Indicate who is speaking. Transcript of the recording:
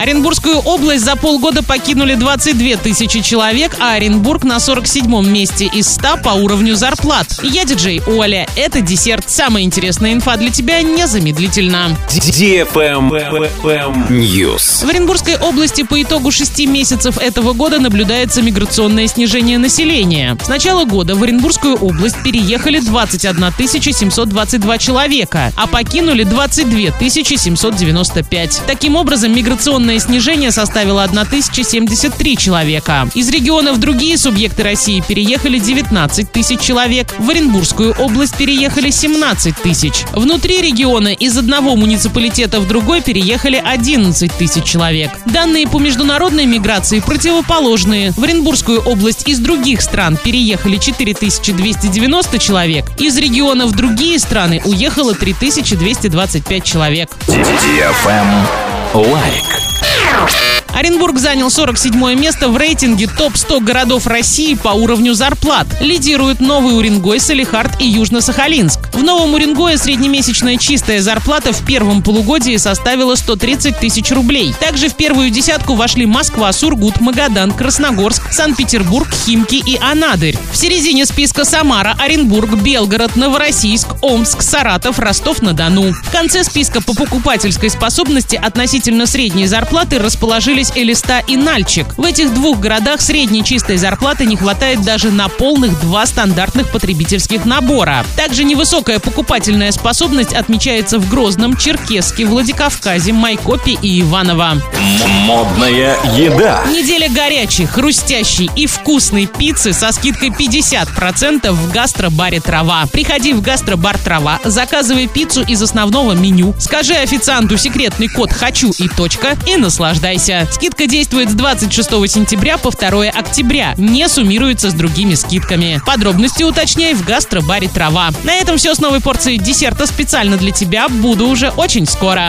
Speaker 1: Оренбургскую область за полгода покинули 22 тысячи человек, а Оренбург на 47-м месте из 100 по уровню зарплат. Я диджей Оля. Это десерт. Самая интересная инфа для тебя незамедлительно.
Speaker 2: News.
Speaker 1: В Оренбургской области по итогу шести месяцев этого года наблюдается миграционное снижение населения. С начала года в Оренбургскую область переехали 21 722 человека, а покинули 22 795. Таким образом, миграционное снижение составило 1073 человека. Из регионов другие субъекты России переехали 19 тысяч человек, в Оренбургскую область переехали 17 тысяч. Внутри региона из одного муниципалитета в другой переехали 11 тысяч человек. Данные по международной миграции противоположные. В Оренбургскую область из других стран переехали 4290 человек, из регионов другие страны уехало 3225 человек.
Speaker 2: Лайк. now.
Speaker 1: Оренбург занял 47 место в рейтинге топ-100 городов России по уровню зарплат. Лидируют Новый Уренгой, Салихард и Южно-Сахалинск. В Новом Уренгое среднемесячная чистая зарплата в первом полугодии составила 130 тысяч рублей. Также в первую десятку вошли Москва, Сургут, Магадан, Красногорск, Санкт-Петербург, Химки и Анадырь. В середине списка Самара, Оренбург, Белгород, Новороссийск, Омск, Саратов, Ростов-на-Дону. В конце списка по покупательской способности относительно средней зарплаты расположились Элиста и Нальчик. В этих двух городах средней чистой зарплаты не хватает даже на полных два стандартных потребительских набора. Также невысокая покупательная способность отмечается в Грозном, Черкесске, Владикавказе, Майкопе и Иваново.
Speaker 2: Модная еда.
Speaker 1: Неделя горячей, хрустящей и вкусной пиццы со скидкой 50% в гастробаре «Трава». Приходи в гастробар «Трава», заказывай пиццу из основного меню, скажи официанту секретный код «Хочу» и точка и наслаждайся. Скидка действует с 26 сентября по 2 октября. Не суммируется с другими скидками. Подробности уточняй в гастробаре «Трава». На этом все с новой порцией десерта специально для тебя. Буду уже очень скоро.